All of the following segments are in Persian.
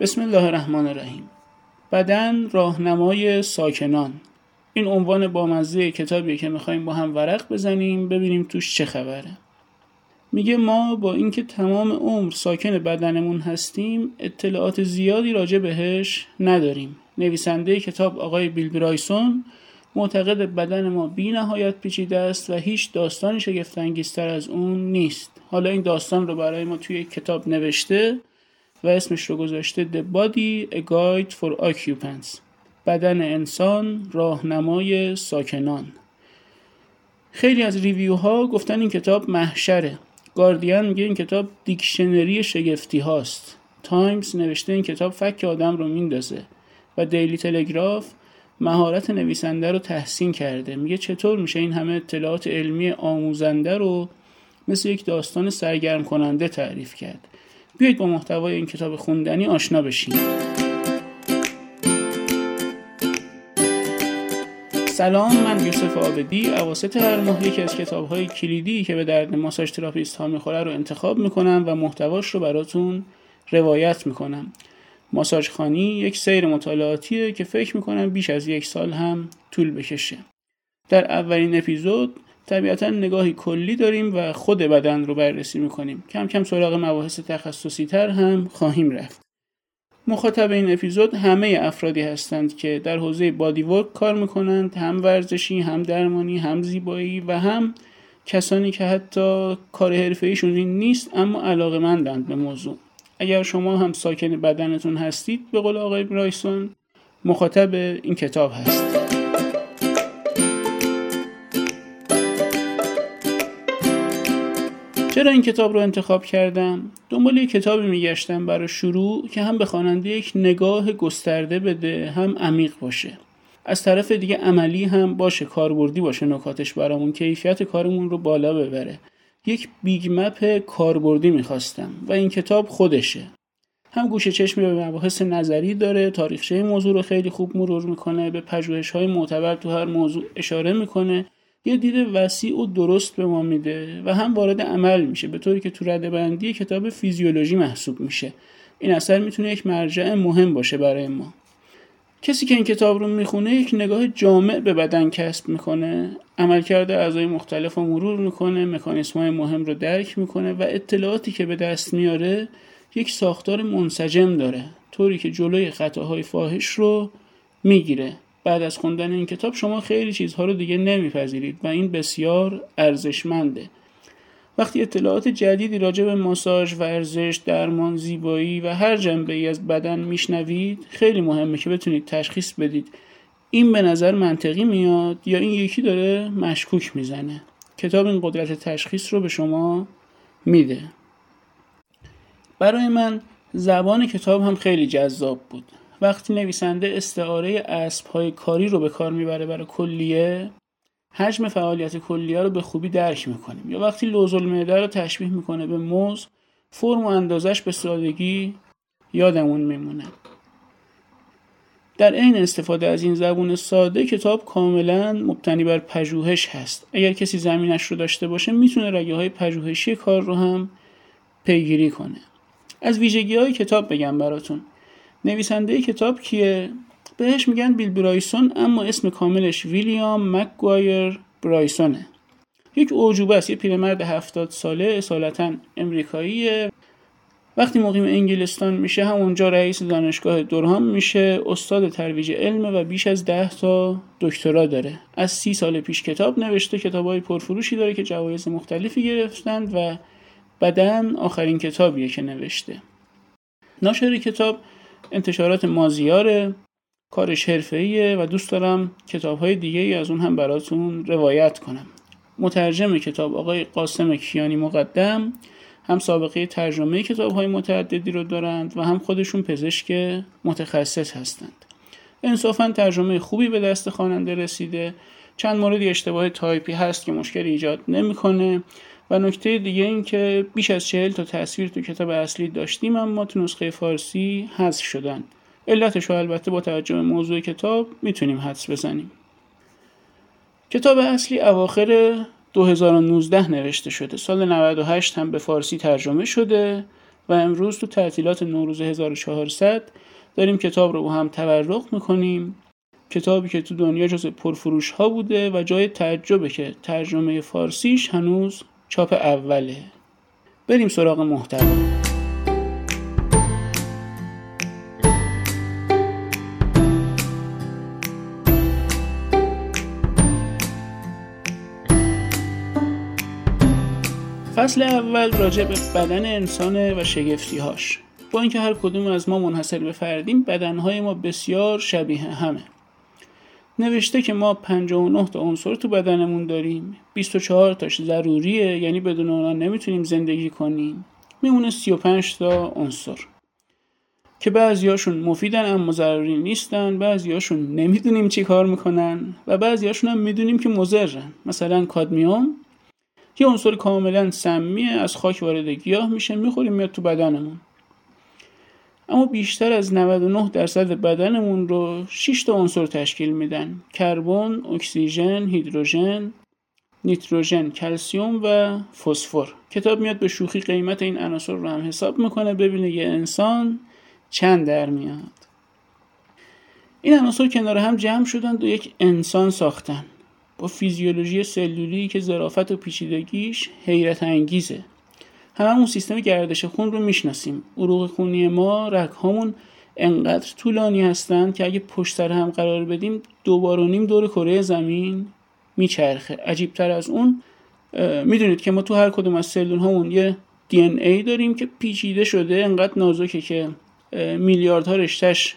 بسم الله الرحمن الرحیم. بدن راهنمای ساکنان. این عنوان بامزه کتابیه که می‌خوایم با هم ورق بزنیم ببینیم توش چه خبره. میگه ما با اینکه تمام عمر ساکن بدنمون هستیم اطلاعات زیادی راجع بهش نداریم. نویسنده کتاب آقای بیل برایسون معتقد بدن ما بی نهایت پیچیده است و هیچ داستانی شگفتانگیزتر از اون نیست. حالا این داستان رو برای ما توی کتاب نوشته. و اسمش رو گذاشته The Body A Guide for Occupants. بدن انسان راهنمای ساکنان. خیلی از review ها گفتن این کتاب محشره. گاردین میگه این کتاب دیکشنری شگفتی هاست. تایمز نوشته این کتاب فک آدم رو میندازه و دیلی تلگراف مهارت نویسنده رو تحسین کرده. میگه چطور میشه این همه اطلاعات علمی آموزنده رو مثل یک داستان سرگرم کننده تعریف کرد. بیایید با محتوای این کتاب خوندنی آشنا بشیم. سلام من یوسف آبدی اواسط هر ماه یکی از کتاب های کلیدی که به درد ماساژ تراپیست ها می‌خوره رو انتخاب می‌کنم و محتواش رو براتون روایت می‌کنم. ماساژ خانی یک سیر مطالعاتیه که فکر می‌کنم بیش از یک سال هم طول بکشه. در اولین اپیزود طبیعتا نگاهی کلی داریم و خود بدن رو بررسی می‌کنیم. کم کم سراغ مباحث تخصصی تر هم خواهیم رفت. مخاطب این اپیزود همه افرادی هستند که در حوزه بادی ورک کار می‌کنند هم ورزشی هم درمانی هم زیبایی و هم کسانی که حتی کار حرفه ایشون نیست اما علاقه مندند به موضوع. اگر شما هم ساکن بدنتون هستید به قول آقای برایسون مخاطب این کتاب هست چرا این کتاب رو انتخاب کردم؟ دنبال یک کتابی میگشتم برای شروع که هم به خواننده یک نگاه گسترده بده هم عمیق باشه. از طرف دیگه عملی هم باشه کاربردی باشه نکاتش برامون کیفیت کارمون رو بالا ببره. یک بیگ مپ کاربردی می‌خواستم و این کتاب خودشه. هم گوشه چشمی به مباحث نظری داره تاریخچه موضوع رو خیلی خوب مرور می‌کنه به پژوهش های معتبر تو هر موضوع اشاره می‌کنه یه دید وسیع و درست به ما میده و هم وارد عمل میشه به طوری که تو رده بندی کتاب فیزیولوژی محسوب میشه. این اثر می‌تونه یک مرجع مهم باشه برای ما. کسی که این کتاب رو می‌خونه یک نگاه جامع به بدن کسب می‌کنه عملکرد اعضای مختلف رو مرور می‌کنه مکانیسم های مهم رو درک می‌کنه و اطلاعاتی که به دست میاره یک ساختار منسجم داره طوری که جلوی خطاهای فاحش رو می‌گیره. بعد از خوندن این کتاب شما خیلی چیزها رو دیگه نمیپذیرید و این بسیار ارزشمنده. وقتی اطلاعات جدیدی راجع به ماساژ، ورزش، درمان، زیبایی و هر جنبه ای از بدن میشنوید خیلی مهمه که بتونید تشخیص بدید. این به نظر منطقی میاد یا این یکی داره مشکوک می‌زنه؟ کتاب این قدرت تشخیص رو به شما میده. برای من زبان کتاب هم خیلی جذاب بود. وقتی نویسنده استعاره اسب های کاری رو به کار می‌بره برای کلیه حجم فعالیت کلیه رو به خوبی درک می‌کنیم. یا وقتی لوز المعده رو تشبیه می‌کنه به موز فرم و اندازش به سادگی یادمون میمونه. در عین استفاده از این زبون ساده کتاب کاملا مبتنی بر پژوهش هست. اگر کسی زمینش رو داشته باشه می‌تونه رگه های پژوهشی کار رو هم پیگیری کنه. از ویژگی های کتاب بگم براتون. نویسنده کتاب کیه؟ بهش میگن بیل برایسون اما اسم کاملش ویلیام مکگوایر برایسونه. یک اوجوبه است یه پیرمرد هفتاد ساله اصالتا امریکاییه. وقتی مقیم انگلستان میشه همونجا رئیس دانشگاه دورهام میشه استاد ترویج علم و بیش از ده تا دکترا داره. از سی سال پیش کتاب نوشته کتاب های پرفروشی داره که جوایز مختلفی گرفتند و بدن آخرین کتابیه که نوشته. ناشر کتاب انتشارات مازیاره کارش حرفه‌ایه و دوست دارم کتاب های دیگه ای از اون هم براتون روایت کنم. مترجم کتاب آقای قاسم کیانی مقدم هم سابقه ترجمه کتاب های متعددی رو دارند و هم خودشون پزشک متخصص هستند. انصافا ترجمه خوبی به دست خواننده رسیده. چند موردی اشتباه تایپی هست که مشکل ایجاد نمی‌کنه. و نکته دیگه این که بیش از چهل تا تصویر تو کتاب اصلی داشتیم اما تو نسخه فارسی حذف شدن. علتش رو البته با توجه به موضوع کتاب می‌تونیم حدس بزنیم. کتاب اصلی اواخر 2019 نوشته شده. سال 98 هم به فارسی ترجمه شده و امروز تو تعطیلات نوروز 1400 داریم کتاب رو با هم تورق می‌کنیم. کتابی که تو دنیا جز پرفروش ها بوده و جای تعجبه که ترجمه فارسیش هنوز چاپ اوله. بریم سراغ محتوا. فصل اول راجع به بدن انسانه و شگفتیهاش. با اینکه هر کدوم از ما منحصر به فردیم بدنهای ما بسیار شبیه همه. نوشته که ما 59 تا عنصر تو بدنمون داریم. 24 تاش ضروریه یعنی بدون اونا نمی‌تونیم زندگی کنیم. میمونه 35 تا عنصر. که بعضیاشون مفیدن اما ضروری نیستن بعضیاشون نمی‌دونیم چی کار می‌کنن و بعضیاشون هم می‌دونیم که مضرن. مثلا کادمیوم یه عنصر کاملا سمیه از خاک وارد گیاه میشه می‌خوریم میاد تو بدنمون. اما بیشتر از 99 درصد بدنمون رو 6 تا عنصر تشکیل میدن کربن، اکسیژن، هیدروژن، نیتروژن، کلسیوم و فسفر. کتاب میاد به شوخی قیمت این عناصر رو هم حساب می‌کنه ببینه یه انسان چند در میاد. این عناصر کنار هم جمع شدن و یک انسان ساختن با فیزیولوژی سلولی که ظرافت و پیچیدگیش حیرت انگیزه همون سیستم گردش خون رو می‌شناسیم. عروق خونی ما رگهامون انقدر طولانی هستند که اگه پشت سر هم قرار بدیم دوبار و نیم دور کره زمین میچرخه. عجیب تر از اون می‌دونید که ما تو هر کدوم از سلول هامون یه دی ای داریم که پیچیده شده انقدر نازکه که میلیاردها رشتش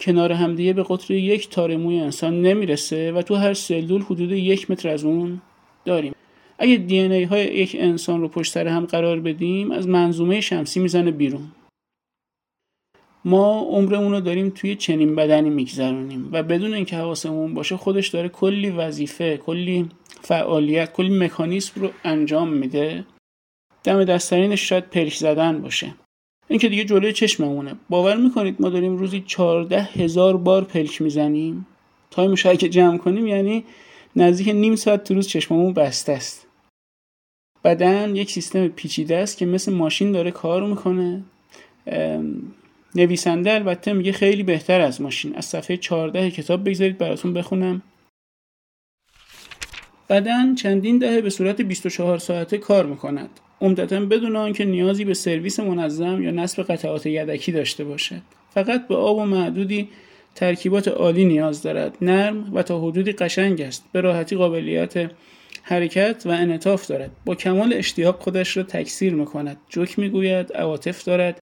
کنار همدیگه به قطر یک تار موی انسان نمی‌رسه و تو هر سلول حدود یک متر از اون داریم. اگه دی ای های یک انسان رو پشت سر هم قرار بدیم از منظومه شمسی می‌زنه بیرون. ما عمرمون رو داریم توی چنین بدنی میگذرونیم و بدون اینکه حواسمون باشه خودش داره کلی وظیفه کلی فعالیت کلی مکانیسم رو انجام میده. دم دست‌ترینش شاید پلک زدن باشه. این که دیگه جلوی چشممونه. باور می‌کنید ما داریم روزی 14 هزار بار پلک می‌زنیم؟ time ش که جمع کنیم یعنی نزدیک نیم ساعت تو روز چشممون بسته است. بدن یک سیستم پیچیده است که مثل ماشین داره کار می‌کنه. نویسنده البته میگه خیلی بهتر از ماشین. از صفحه 14 کتاب بگذارید براتون بخونم. بدن چندین دهه به صورت 24 ساعته کار می‌کند. عمدتا بدون آنکه نیازی به سرویس منظم یا نصب قطعات یدکی داشته باشد. فقط به آب و معدودی ترکیبات عالی نیاز دارد. نرم و تا حدودی قشنگ است. به راحتی قابلیت حرکت و انعطاف دارد. با کمال اشتیاق خودش را تکثیر می‌کند. جوک می‌گوید عواطف دارد.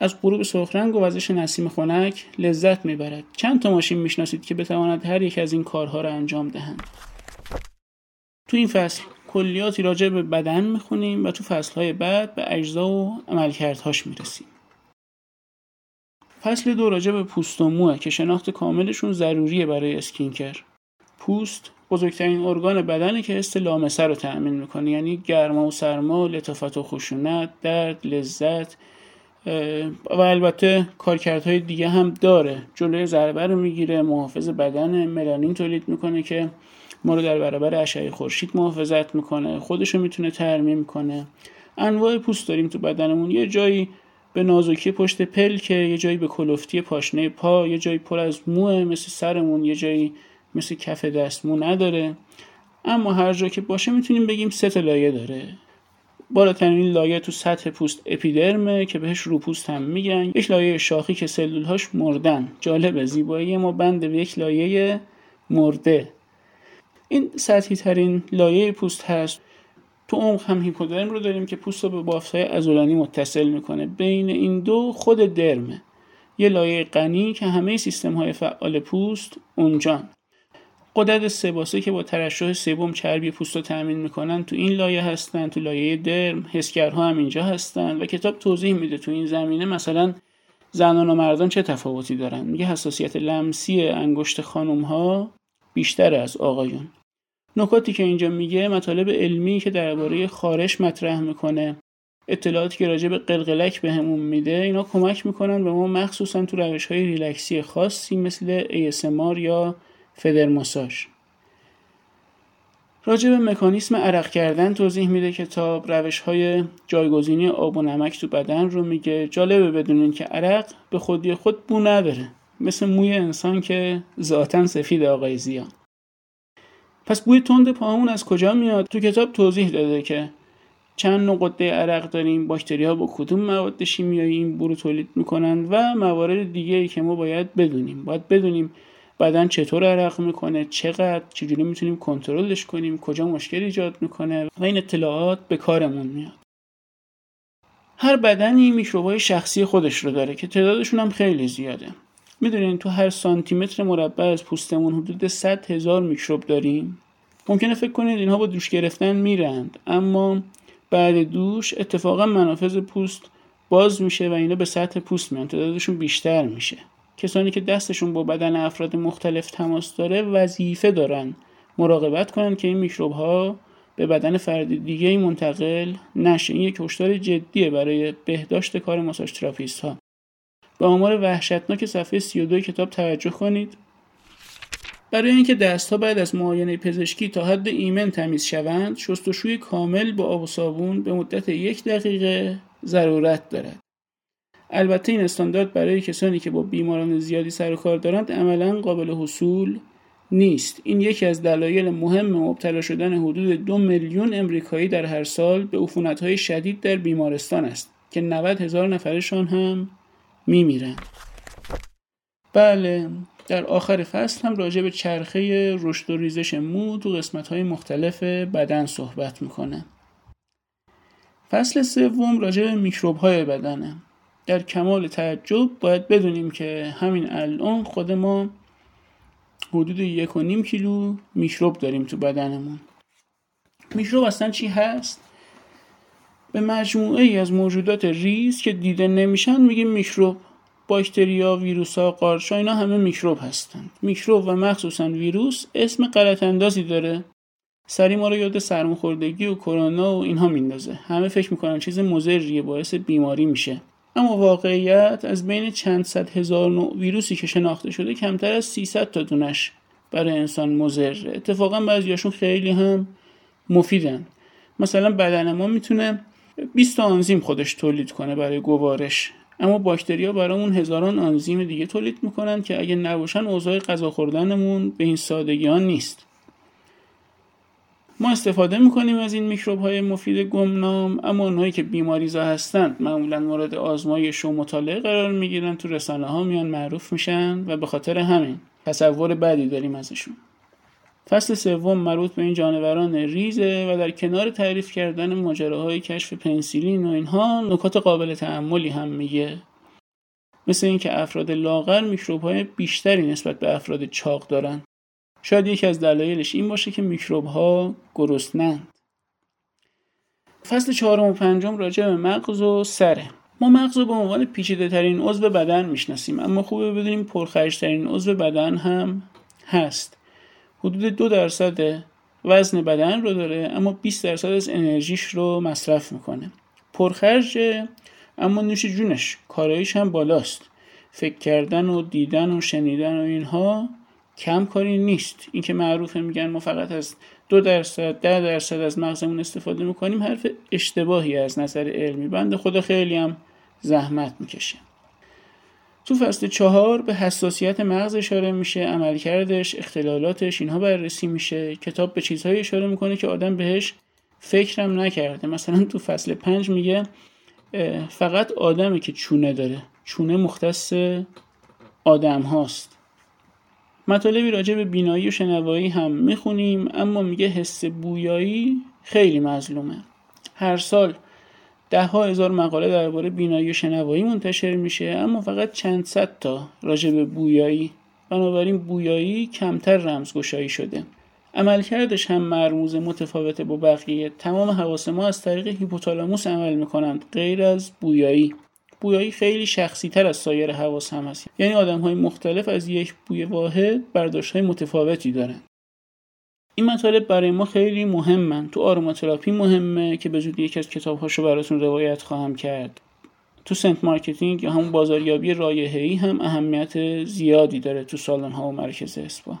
از غروب سرخرنگ و وزش نسیم خنک لذت می‌برد. چند تا ماشین می‌شناسید که بتواند هر یک از این کارها را انجام دهند. تو این فصل کلیاتی راجع به بدن می‌خونیم و تو فصلهای بعد به اجزا و عملکردهاش می‌رسیم. فصل دو راجع به پوست و موه که شناخت کاملشون ضروریه برای اسکینکر. پوست بزرگترین ارگان بدنه که حس لامسه رو تأمین می‌کنه. یعنی گرما و سرما لطافت و خشونت درد لذت و البته کارکردهای دیگه هم داره. جلوی ضربه رو می‌گیره محافظ بدن ملانین تولید می‌کنه که ما رو در برابر اشعه خورشید محافظت می‌کنه. خودش رو می‌تونه ترمیم کنه. انواع پوست داریم تو بدنمون. یه جایی به نازکی پشت پلکه یه جایی به کلفتی پاشنه پا یه جایی پر از موه مثل سرمون یه جایی مثل کف دست مو نداره. اما هر جا که باشه می‌تونیم بگیم سه لایه داره. بالاترین لایه تو سطح پوست اپیدرمه که بهش روپوست هم میگن. یک لایه شاخی که سلولهاش مردن. جالبه زیبایی ما بند به یک لایه مرده. این سطحی ترین لایه پوست هست. تو عمق هم هیپودرم رو داریم که پوست رو به بافتهای ازولانی متصل می‌کنه. بین این دو خود درمه. یه لایه غنی که همه سیستم های فعال پوست اونجان. قدرت سباسه که با ترشح سوم چربی پوست رو تأمین می‌کنن تو این لایه هستن تو لایه درم حسگرها هم اینجا هستن و کتاب توضیح میده تو این زمینه مثلا زنان و مردان چه تفاوتی دارن. میگه حساسیت لمسی انگشت خانم ها بیشتر از آقایون. نکاتی که اینجا میگه مطالب علمی که درباره خارش مطرح می‌کنه اطلاعاتی که راجع به قلقلک بهمون میده اینا کمک می‌کنن به ما مخصوصا تو روش های ریلکسی خاصی مثل ASMR یا فدر ماساژ. راجع به مکانیسم عرق کردن توضیح میده کتاب روش های جایگزینی آب و نمک تو بدن رو میگه جالبه بدونین که عرق به خودی خود بو نداره. مثل موی انسان که ذاتا سفید آقای زیان. پس بوی تند پاهمون از کجا میاد؟ تو کتاب توضیح داده که چند نوع قده عرق داریم باکتری ها با کدوم مواد شیمیایی این بو رو تولید می‌کنن و موارد دیگه ای که ما باید بدونیم. باید بدونیم بدن چطور عرق می‌کنه؟ چقدر؟ چجوری می‌تونیم کنترلش کنیم؟ کجا مشکل ایجاد می‌کنه؟ و این اطلاعات به کارمون میاد. هر بدنی میکروبای شخصی خودش رو داره که تعدادشون هم خیلی زیاده. می‌دونین تو هر سانتی متر مربع از پوستمون حدود 100 هزار میکروب داریم. ممکنه فکر کنید اینها با دوش گرفتن میرند اما بعد دوش اتفاقا منافذ پوست باز میشه و اینا به سطح پوست میان. تعدادشون بیشتر میشه. کسانی که دستشون با بدن افراد مختلف تماس داره وظیفه دارن. مراقبت کنن که این میکروب ها به بدن فرد دیگه منتقل نشه. این یک هشدار جدیه برای بهداشت کار ماساژ تراپیست ها به آمار وحشتناک صفحه 32 کتاب توجه کنید. برای اینکه دستها بعد از معاینه پزشکی تا حد ایمن تمیز شوند شستشوی کامل با آب و صابون به مدت یک دقیقه ضرورت دارد. البته این استاندارد برای کسانی که با بیماران زیادی سر و کار دارند عملا قابل حصول نیست. این یکی از دلایل مهم مبتلا شدن حدود دو میلیون امریکایی در هر سال به عفونت‌های شدید در بیمارستان است که 90 هزار نفرشان هم میمیرند. بله در آخر فصل هم راجع به چرخه رشد و ریزش مو تو قسمت های مختلف بدن صحبت می‌کنه فصل سوم راجع به میکروب های بدنه. در کمال تعجب باید بدونیم که همین الان خود ما حدود یک و نیم کیلو میکروب داریم تو بدنمون میکروب اصلا چی هست؟ به مجموعه ای از موجودات ریز که دیده نمیشن میگیم میکروب باکتریا، ویروس ها، قارچ اینا همه میکروب هستند. میکروب و مخصوصا ویروس اسم غلط اندازی داره. سری ما رو یاد سرماخوردگی و کرونا و اینها میندازه. همه فکر می‌کنن چیز مضریه باعث بیماری میشه. اما واقعیت از بین چند صد هزار نوع ویروسی که شناخته شده کمتر از 300 تا دونش برای انسان مضره. اتفاقا بعضیاشون خیلی هم مفیدن. مثلا بدن ما می‌تونه 20 تا آنزیم خودش تولید کنه برای گوارش اما باکتریا برامون هزاران آنزیم دیگه تولید می‌کنن که اگه نباشن اوضاع غذا خوردنمون به این سادگی ها نیست ما استفاده می‌کنیم از این میکروب های مفید گمنام اما اونهایی که بیماریزا هستند معمولا مورد آزمایش و مطالعه قرار می‌گیرن تو رسانه ها میان معروف میشن و به خاطر همین تصور بدی داریم ازشون. فصل سوم مربوط به این جانوران ریزه و در کنار تعریف کردن ماجراهای کشف پنسیلین و اینها نکات قابل تعملی هم میگه. مثل اینکه افراد لاغر میکروب های بیشتری نسبت به افراد چاق دارن. شاید یکی از دلایلش این باشه که میکروب ها گرسنند فصل چهارم و پنجم راجع به مغز و سره. ما مغز رو به عنوان پیچیده ترین عضو بدن می‌شناسیم اما خوبه بدونیم پرخرج ترین عضو بدن هم هست. حدود دو درصد وزن بدن رو داره اما 20 درصد از انرژیش رو مصرف می‌کنه. پرخرج اما نوش جونش کارایش هم بالاست. فکر کردن و دیدن و شنیدن و اینها کم کاری نیست. این که معروفه میگن ما فقط از دو درصد ده درصد از مغزمون استفاده می‌کنیم حرف اشتباهی از نظر علمی. بنده خدا خیلی هم زحمت می‌کشه. تو فصل چهار به حساسیت مغز اشاره میشه عملکردش اختلالاتش اینها بررسی میشه. کتاب به چیزهایی اشاره می‌کنه که آدم بهش فکرم نکرده. مثلا تو فصل پنج میگه فقط آدمه که چونه داره. چونه مختص آدم هاست مطالبی راجع به بینایی و شنوایی هم می‌خونیم اما میگه حس بویایی خیلی مظلومه. هر سال ده ها هزار مقاله درباره بینایی و شنوایی منتشر میشه اما فقط چند صد تا راجع به بویایی. بنابراین بویایی کمتر رمزگشایی شده. عملکردش هم مرموز متفاوته با بقیه. تمام حواس ما از طریق هیپوتالاموس عمل می‌کنند غیر از بویایی. بویایی خیلی شخصی تر از سایر حواس هم هست. یعنی آدم های مختلف از یک بوی واحد برداشت های متفاوتی دارند این مطالب برای ما خیلی مهمن. تو آروماتراپی مهمه که به زودی یکی از کتابهاشو براتون روایت خواهم کرد. تو scent marketing یا همون بازاریابی رایحه‌ای هم اهمیت زیادی داره تو سالن ها و مرکز اسپا.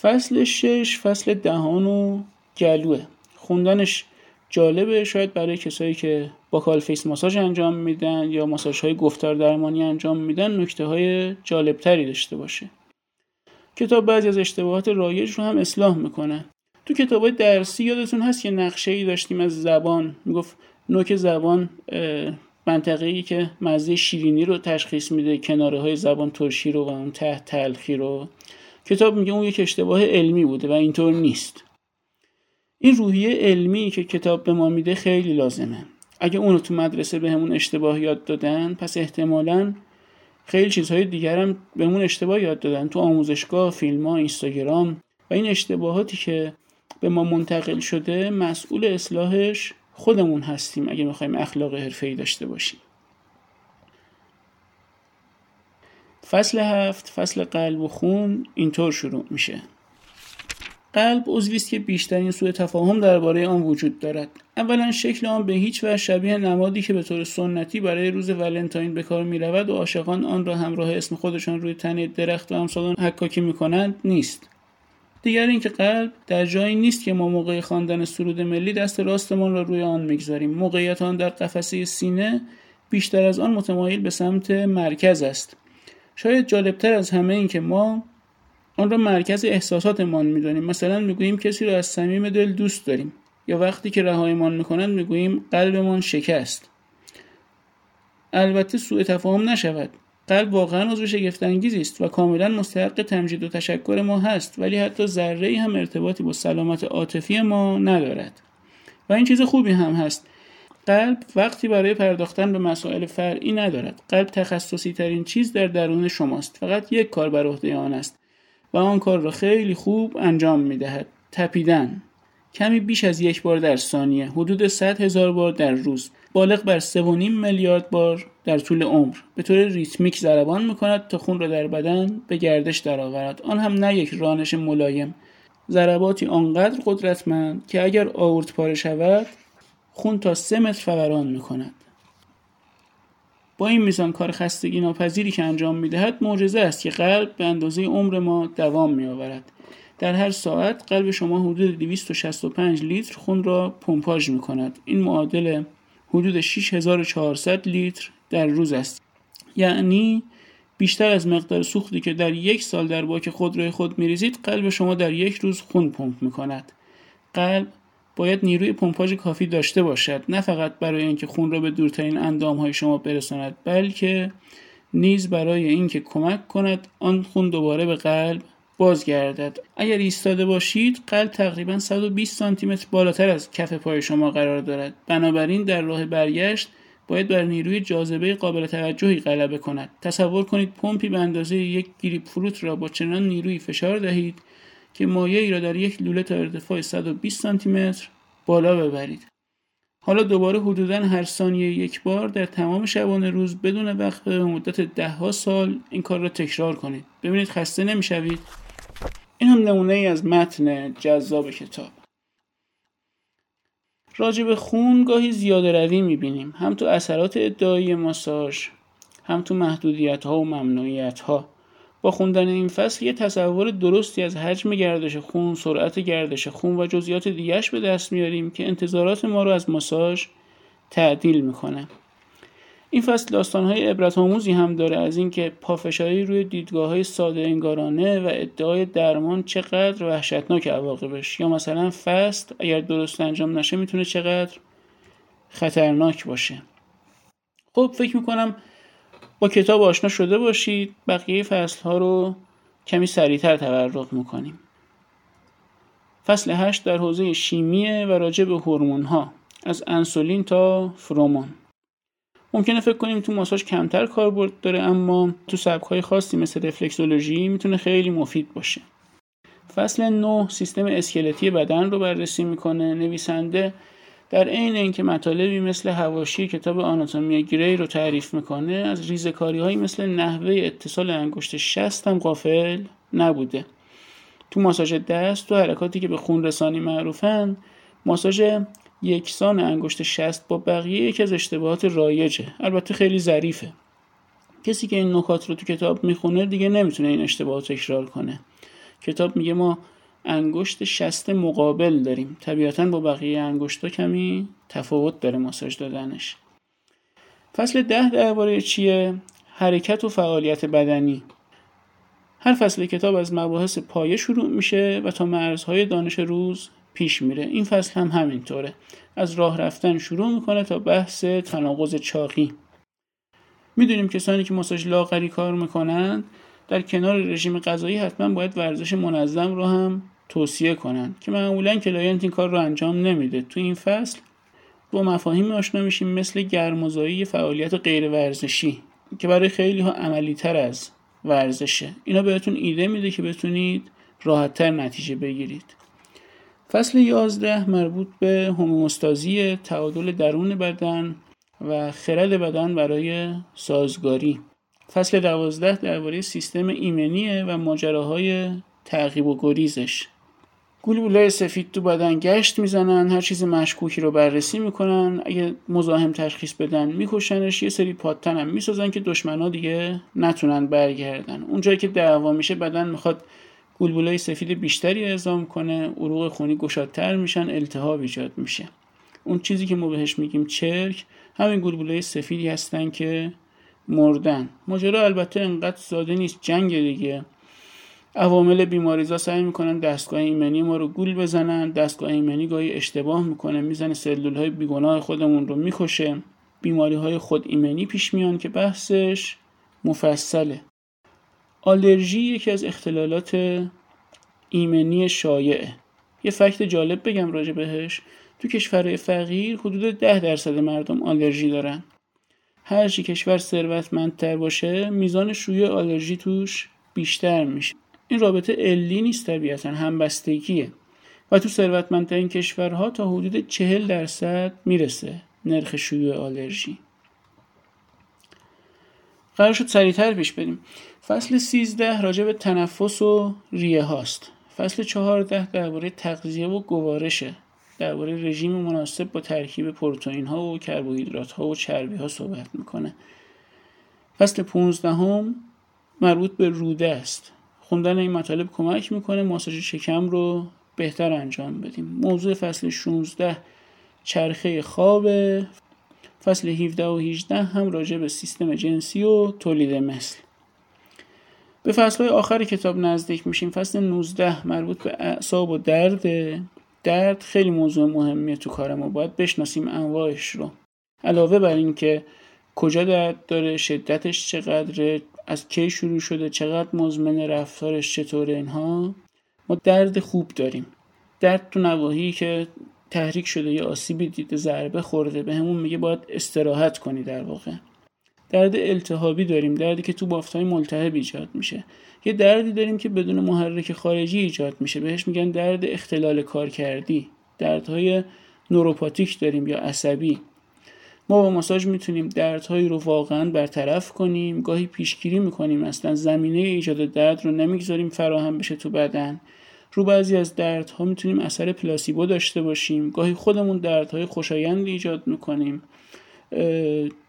فصل شش فصل دهان و گلوه. خوندنش جالبه شاید برای کسایی که buccal face ماساژ انجام میدن یا ماساژ های گفتار درمانی انجام میدن نکته های جالبتری داشته باشه. کتاب بعضی از اشتباهات رایج رو هم اصلاح می‌کنه. تو کتاب های درسی یادتون هست که نقشه ای داشتیم از زبان. می‌گفت نوک زبان منطقه ای که مزه شیرینی رو تشخیص میده کناره های زبان ترشی رو و اون ته تلخی رو. کتاب میگه اون یک اشتباه علمی بوده و اینطور نیست. این روحیه علمی که کتاب به ما میده خیلی لازمه. اگه اون رو تو مدرسه به همون اشتباه یاد دادن پس احتمالا خیلی چیزهای دیگر هم بهمون اشتباه یاد دادن. تو آموزشگاه فیلم ها اینستاگرام و این اشتباهاتی که به ما منتقل شده مسئول اصلاحش خودمون هستیم اگه می‌خوایم اخلاق ای داشته باشیم. فصل هفت فصل قلب و خون اینطور شروع میشه. قلب عضوی است که بیشترین سوء تفاهم درباره آن وجود دارد. اولا شکل آن به هیچ وجه شبیه نمادی که به طور سنتی برای روز ولنتاین به کار می‌رود و عاشقان آن را همراه اسم خودشان روی تنه درخت و امثال حکاکی می‌کنند نیست. دیگر اینکه قلب در جایی نیست که ما موقع خواندن سرود ملی دست راستمان را روی آن می‌گذاریم. موقعیت آن در قفسه سینه بیشتر از آن متمایل به سمت مرکز است. شاید جالبتر از همه این که ما آن را مرکز احساساتمان می‌دانیم مثلا می‌گوییم کسی را از صمیم دل دوست داریم. یا وقتی که رهایمان می‌کنند می‌گوییم قلبمان شکست. البته سوء تفاهم نشود. قلب واقعا عضو شگفتانگیزی است و کاملا مستحق تمجید و تشکر ما هست ولی حتی ذره ای هم ارتباطی با سلامت عاطفی ما ندارد. و این چیز خوبی هم هست. قلب وقتی برای پرداختن به مسائل فرعی ندارد. قلب تخصصی ترین چیز در درون شماست. فقط یک کار بر عهده آن است. و آن کار را خیلی خوب انجام می دهد تپیدن. کمی بیش از یک بار در ثانیه. حدود 100 هزار بار در روز. بالغ بر 3.5 میلیارد بار در طول عمر. به طور ریتمیک ضربان می‌کند تا خون را در بدن به گردش درآورد. آن هم نه یک رانش ملایم. ضرباتی آنقدر قدرتمند که اگر آورت پاره شود خون تا سه متر فوران می‌کند. با این میزان کار خستگی ناپذیری که انجام می‌دهد معجزه است که قلب به اندازه عمر ما دوام میآورد در هر ساعت قلب شما حدود 265 لیتر خون را پمپاژ می کند. این معادل حدود 6400 لیتر در روز است. یعنی بیشتر از مقدار سوختی که در یک سال در باک خودروی خود میریزید قلب شما در یک روز خون پمپ می کند. قلب باید نیروی پمپاژ کافی داشته باشد. نه فقط برای اینکه خون را به دورترین اندام های شما برساند بلکه نیز برای اینکه کمک کند آن خون دوباره به قلب بازگردد. اگر ایستاده باشید قلب تقریبا 120 سانتی متر بالاتر از کف پای شما قرار دارد. بنابراین در راه برگشت باید بر نیروی جاذبه قابل توجهی غلبه کند. تصور کنید پمپی به اندازه یک گریپ فروت را با چنان نیروی فشار دهید که مایه ای را در یک لوله تا ارتفاع 120 سانتی متر بالا ببرید. حالا دوباره حدودا هر ثانیه یک بار در تمام شبانه روز بدون وقت به مدت دهها سال این کار را تکرار کنید. ببینید خسته نمی‌شوید. این هم نمونه ای از متن جذاب کتاب. راجب خون گاهی زیاده روی می‌بینیم. هم تو اثرات ادعایی ماساژ هم تو محدودیت ها و ممنوعیت ها با خوندن این فصل یه تصور درستی از حجم گردش خون، سرعت گردش خون و جزئیات دیگرش به دست میاریم که انتظارات ما رو از ماساژ تعدیل می‌کنه. این فصل داستانهای عبرت آموزی هم داره از اینکه پافشاری روی دیدگاه های ساده انگارانه و ادعای درمان چقدر وحشتناک عواقبش یا مثلا فصل اگر درست انجام نشه می‌تونه چقدر خطرناک باشه خب فکر می‌کنم با کتاب آشنا شده باشید بقیه فصل ها رو کمی سریعتر تورق می‌کنیم. فصل هشت در حوزه شیمیه و راجع به هورمون ها از انسولین تا فرومون ممکنه فکر کنیم تو ماساژ کمتر کاربرد داره اما تو سبک های خاصی مثل رفلکسولوژی می‌تونه خیلی مفید باشه. فصل 9 سیستم اسکلتی بدن رو بررسی می‌کنه نویسنده در عین اینکه مطالبی مثل هواشی کتاب آناتومی گری رو تعریف می‌کنه از ریزکاری هایی مثل نحوه اتصال انگشت شست هم غافل نبوده. تو ماساژ دست تو حرکاتی که به خون رسانی معروفن ماساژ یکسان انگشت شست با بقیه یکی از اشتباهات رایجه. البته خیلی ظریفه. کسی که این نکات رو تو کتاب می‌خونه دیگه نمی‌تونه این اشتباهات تکرار کنه. کتاب میگه ما انگشت شست مقابل داریم. طبیعتا با بقیه انگشتا کمی تفاوت داره ماساژ دادنش. فصل ده درباره چیه؟ حرکت و فعالیت بدنی. هر فصل کتاب از مباحث پایه شروع میشه و تا مرزهای دانش روز پیش میره. این فصل هم همینطوره. از راه رفتن شروع می‌کنه تا بحث تناقض چاقی. می‌دونیم کسانی که ماساژ لاغری کار می‌کنند در کنار رژیم غذایی حتما باید ورزش منظم رو هم توصیه کنند که معمولا client این کار رو انجام نمیده. تو این فصل با مفاهیم آشنا میشیم مثل گرمازایی فعالیت غیر ورزشی که برای خیلی ها عملی تر از ورزشه. اینا بهتون ایده میده که بتونید راحتتر نتیجه بگیرید. فصل 11 مربوط به هوموستازی تعادل درون بدن و خرد بدن برای سازگاری. فصل 12 درباره سیستم ایمنیه و ماجراهای تعقیب و گریزش. گلوله سفید تو بدن گشت می‌زنن هر چیز مشکوکی رو بررسی می‌کنن. اگه مزاحم تشخیص بدن میکشنش. یه سری پادتن هم می‌سازن که دشمنا دیگه نتونن برگردن. اونجایی که دعوا میشه بدن می‌خواد گلبولای سفید بیشتری اعزام کنه. عروق خونی گشادتر میشن التهاب ایجاد میشه. اون چیزی که ما بهش میگیم چرک همین گلبولای سفیدی هستن که مردن. ماجرا البته انقدر ساده نیست. جنگ دیگه. عوامل بیماریزا سعی می‌کنن دستگاه ایمنی ما رو گول بزنن. دستگاه ایمنی گاهی اشتباه می‌کنه. می‌زنه سلول های بیگناه خودمون رو می‌کشه. بیماری های خود ایمنی پیش میان که بحثش مفصله. آلرژی یکی از اختلالات ایمنی شایعه. یه فکت جالب بگم راجع بهش. تو کشورهای فقیر حدود ده درصد مردم آلرژی دارن. هرچی کشور ثروتمندتر باشه میزان شیوع آلرژی توش بیشتر میشه. این رابطه علی نیست طبیعتا همبستگیه. و تو ثروتمندترین کشورها تا حدود چهل درصد می‌رسه نرخ شیوع آلرژی. قرار شد سریعتر پیش بریم. فصل 13 راجع به تنفس و ریه هاست. فصل 14 درباره تغذیه و گوارشه. درباره رژیم مناسب با ترکیب پروتئین ها و کربوهیدرات ها و چربی ها صحبت می‌کنه. فصل 15 هم مربوط به روده است. خوندن این مطالب کمک می‌کنه ماساژ شکم رو بهتر انجام بدیم. موضوع فصل 16 چرخه خواب. فصل 17 و 18 هم راجع به سیستم جنسی و تولید مثل. به فصل آخر کتاب نزدیک میشیم. فصل 19 مربوط به اعصاب و درد. درد خیلی موضوع مهمیه تو کار ما باید بشناسیم انواعش رو. علاوه بر اینکه کجا درد داره شدتش چقدره از کی شروع شده چقدر مزمن رفتارش چطوره اینها ما درد خوب داریم. درد تو نواحی که تحریک شده یا آسیبی دیده ضربه خورده به همون میگه باید استراحت کنی در واقع. درد التهابی داریم دردی که تو بافتهای ملتهب ایجاد میشه. یه دردی داریم که بدون محرک خارجی ایجاد میشه. بهش میگن درد اختلال کار کردی دردهای نوروپاتیک داریم یا عصبی. ما با ماساژ می‌تونیم دردهایی رو واقعا برطرف کنیم. گاهی پیشگیری می‌کنیم. اصلا زمینه ایجاد درد رو نمی‌گذاریم فراهم بشه تو بدن. رو بعضی از دردها می‌تونیم اثر پلاسیبو داشته باشیم. گاهی خودمون دردهای خوشایند ایجاد می‌کنیم.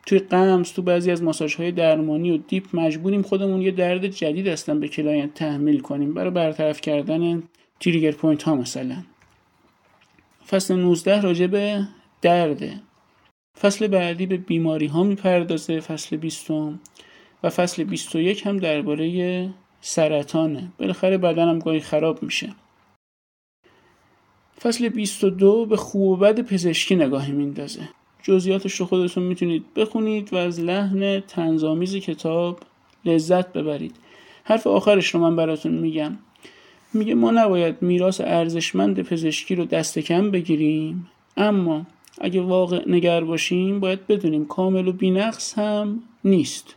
توی قمز تو بعضی از ماساژ های درمانی و deep مجبوریم خودمون یه درد جدید اصلا به client تحمیل کنیم. برای برطرف کردن trigger point ها مثلا. فصل 19 راجع به درده. فصل بعدی به بیماری ها می‌پردازه فصل 20 و فصل 21 هم درباره سرطانه. بالاخره بدنم گاهی خراب میشه. فصل 22 به خوب و بد پزشکی نگاهی میندازه. جزئیاتش رو خودتون می‌تونید بخونید و از لحن تنظامیز کتاب لذت ببرید. حرف آخرش رو من براتون میگم. میگه ما نباید میراث ارزشمند پزشکی رو دست کم بگیریم اما اگه واقع نگر باشیم باید بدونیم کامل و بینقص هم نیست.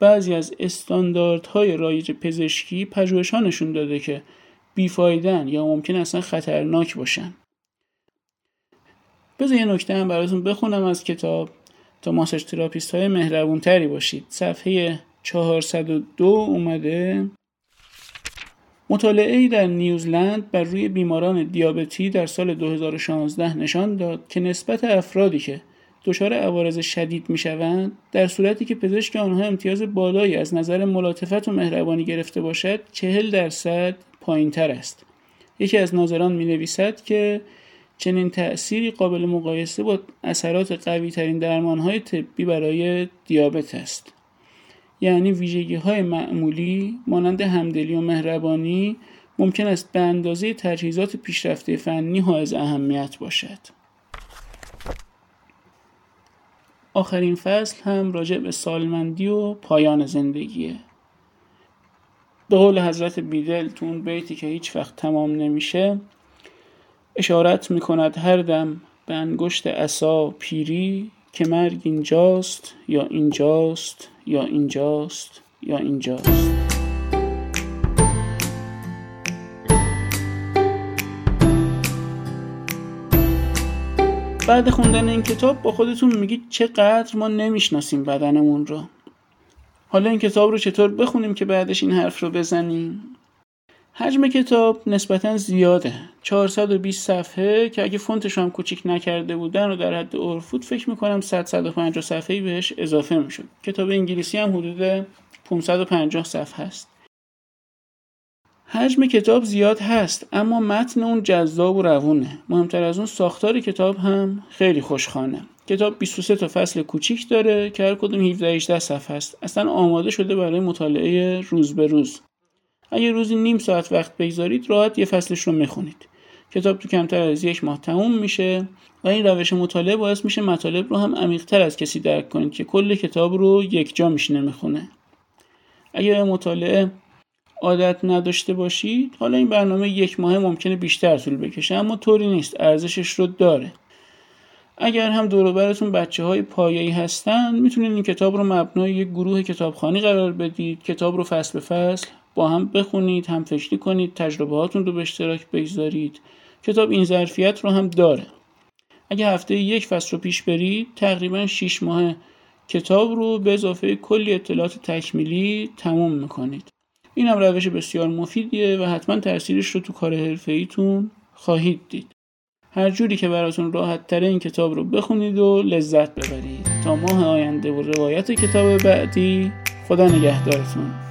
بعضی از استانداردهای رایج پزشکی پژوهشانشون داده که بیفایدن یا ممکن اصلا خطرناک باشن. بذار یه نکته هم براتون بخونم از کتاب تا ماساژ تراپیست های مهربون تری باشید صفحه 402 اومده. مطالعه ای در نیوزلند بر روی بیماران دیابتی در سال 2016 نشان داد که نسبت افرادی که دچار عوارض شدید می‌شوند در صورتی که پزشک آنها امتیاز بالایی از نظر ملاتفت و مهربانی گرفته باشد چهل درصد پایین تر است. یکی از ناظران می نویسد که چنین تأثیری قابل مقایسه با اثرات قوی ترین درمان های طبی برای دیابت است. یعنی ویژگی های معمولی مانند همدلی و مهربانی ممکن است به اندازه تجهیزات پیشرفته فنی از اهمیت باشد. آخرین فصل هم راجع به سالمندی و پایان زندگیه. به قول حضرت بیدل تو اون بیتی که هیچ وقت تمام نمیشه اشارت می‌کند هر دم به انگشت عصا پیری که مرگ اینجاست یا اینجاست یا اینجاست یا اینجاست. بعد خوندن این کتاب با خودتون میگید چقدر ما نمی‌شناسیم بدنمون رو. حالا این کتاب رو چطور بخونیم که بعدش این حرف رو بزنیم؟ حجم کتاب نسبتا زیاده. 420 صفحه که اگه فونتش هم کوچیک نکرده بودن و در حد اورفود فکر می‌کنم 100 150 صفحه بهش اضافه می‌شد. کتاب انگلیسی هم حدود 550 صفحه است حجم کتاب زیاد هست اما متن اون جذاب و روونه. مهمتر از اون ساختار کتاب هم خیلی خوشخانه. کتاب 23 تا فصل کوچیک داره که هر کدوم 17 18 صفحه است. اصلا آماده شده برای مطالعه روز به روز. اگه روزی نیم ساعت وقت بگذارید راحت یه فصلش رو می‌خونید. کتاب تو کمتر از یک ماه تموم میشه و این روش مطالعه باعث میشه مطالب رو هم عمیقتر از کسی درک کنید که کل کتاب رو یک جا میشینه می‌خونه. اگه مطالعه عادت نداشته باشید حالا این برنامه یک ماه ممکنه بیشتر طول بکشه اما طوری نیست ارزشش رو داره. اگر هم دور براتون بچه های پایه‌ای هستن می‌تونید این کتاب رو مبنای یک گروه کتابخانی قرار بدید. کتاب رو فصل به فصل با هم بخونید هم فکری کنید تجربه هاتون رو به اشتراک بگذارید. کتاب این ظرفیت رو هم داره. اگه هفته یک فصل رو پیش برید تقریبا 6 ماه کتاب رو به اضافه کلی اطلاعات تکمیلی تموم می‌کنید. این هم روش بسیار مفیدیه و حتما تاثیرش رو تو کار ایتون خواهید دید. هر جوری که براتون راحت تره این کتاب رو بخونید و لذت ببرید. تا ماه آینده و روایت کتاب بعدی خدا نگهدارتون.